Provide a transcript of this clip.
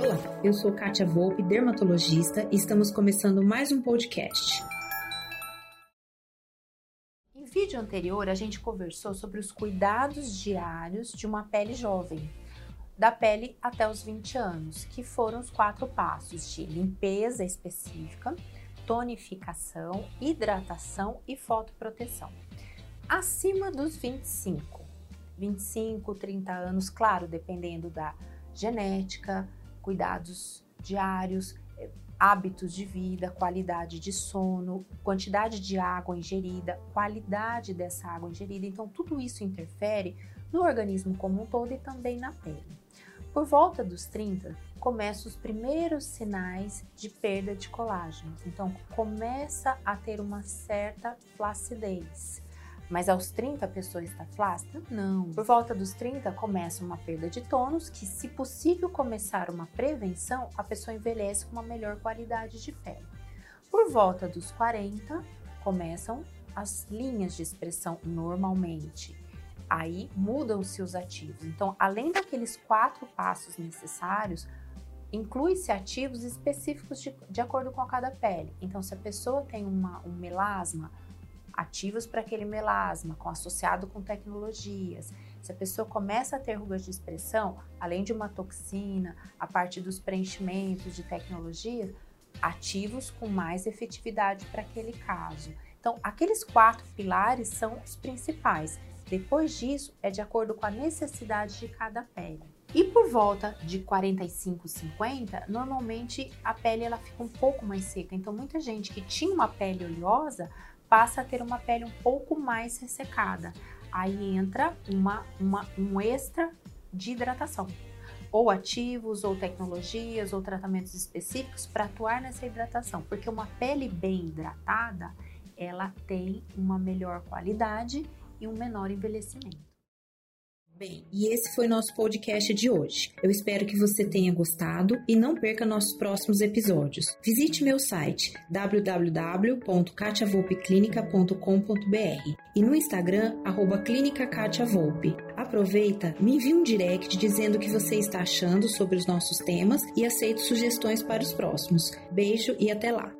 Olá, eu sou Kátia Volpe, dermatologista, e estamos começando mais um podcast. Em vídeo anterior, a gente conversou sobre os cuidados diários de uma pele jovem, da pele até os 20 anos, que foram os quatro passos de limpeza específica, tonificação, hidratação e fotoproteção. Acima dos 25, 25, 30 anos, claro, dependendo da genética, cuidados diários, eh, hábitos de vida, qualidade de sono, quantidade de água ingerida, qualidade dessa água ingerida. Então, tudo isso interfere no organismo como um todo e também na pele. Por volta dos 30, começam os primeiros sinais de perda de colágeno. Então, começa a ter uma certa flacidez. Mas aos 30 a pessoa está flácida? Não. Por volta dos 30 começa uma perda de tônus, que se possível começar uma prevenção, a pessoa envelhece com uma melhor qualidade de pele. Por volta dos 40 começam as linhas de expressão normalmente. Aí mudam-se os ativos. Então, além daqueles quatro passos necessários, inclui-se ativos específicos de, de, acordo com cada pele. Então, se a pessoa tem uma, um melasma, ativos para aquele melasma, com, associado com tecnologias. Se a pessoa começa a ter rugas de expressão, além de uma toxina, a parte dos preenchimentos de tecnologia, ativos com mais efetividade para aquele caso. Então, aqueles quatro pilares são os principais. Depois disso, é de acordo com a necessidade de cada pele. E por volta de 45, 50, normalmente a pele ela fica um pouco mais seca. Então, muita gente que tinha uma pele oleosa passa a ter uma pele um pouco mais ressecada. Aí entra uma, uma, um extra de hidratação, ou ativos, ou tecnologias, ou tratamentos específicos para atuar nessa hidratação, porque uma pele bem hidratada ela tem uma melhor qualidade e um menor envelhecimento. Bem, e esse foi nosso podcast de hoje. Eu espero que você tenha gostado e não perca nossos próximos episódios. Visite meu site www.katiavolpeclinica.com.br e no Instagram, arroba Clínica. Aproveita, me envie um direct dizendo o que você está achando sobre os nossos temas e aceito sugestões para os próximos. Beijo e até lá!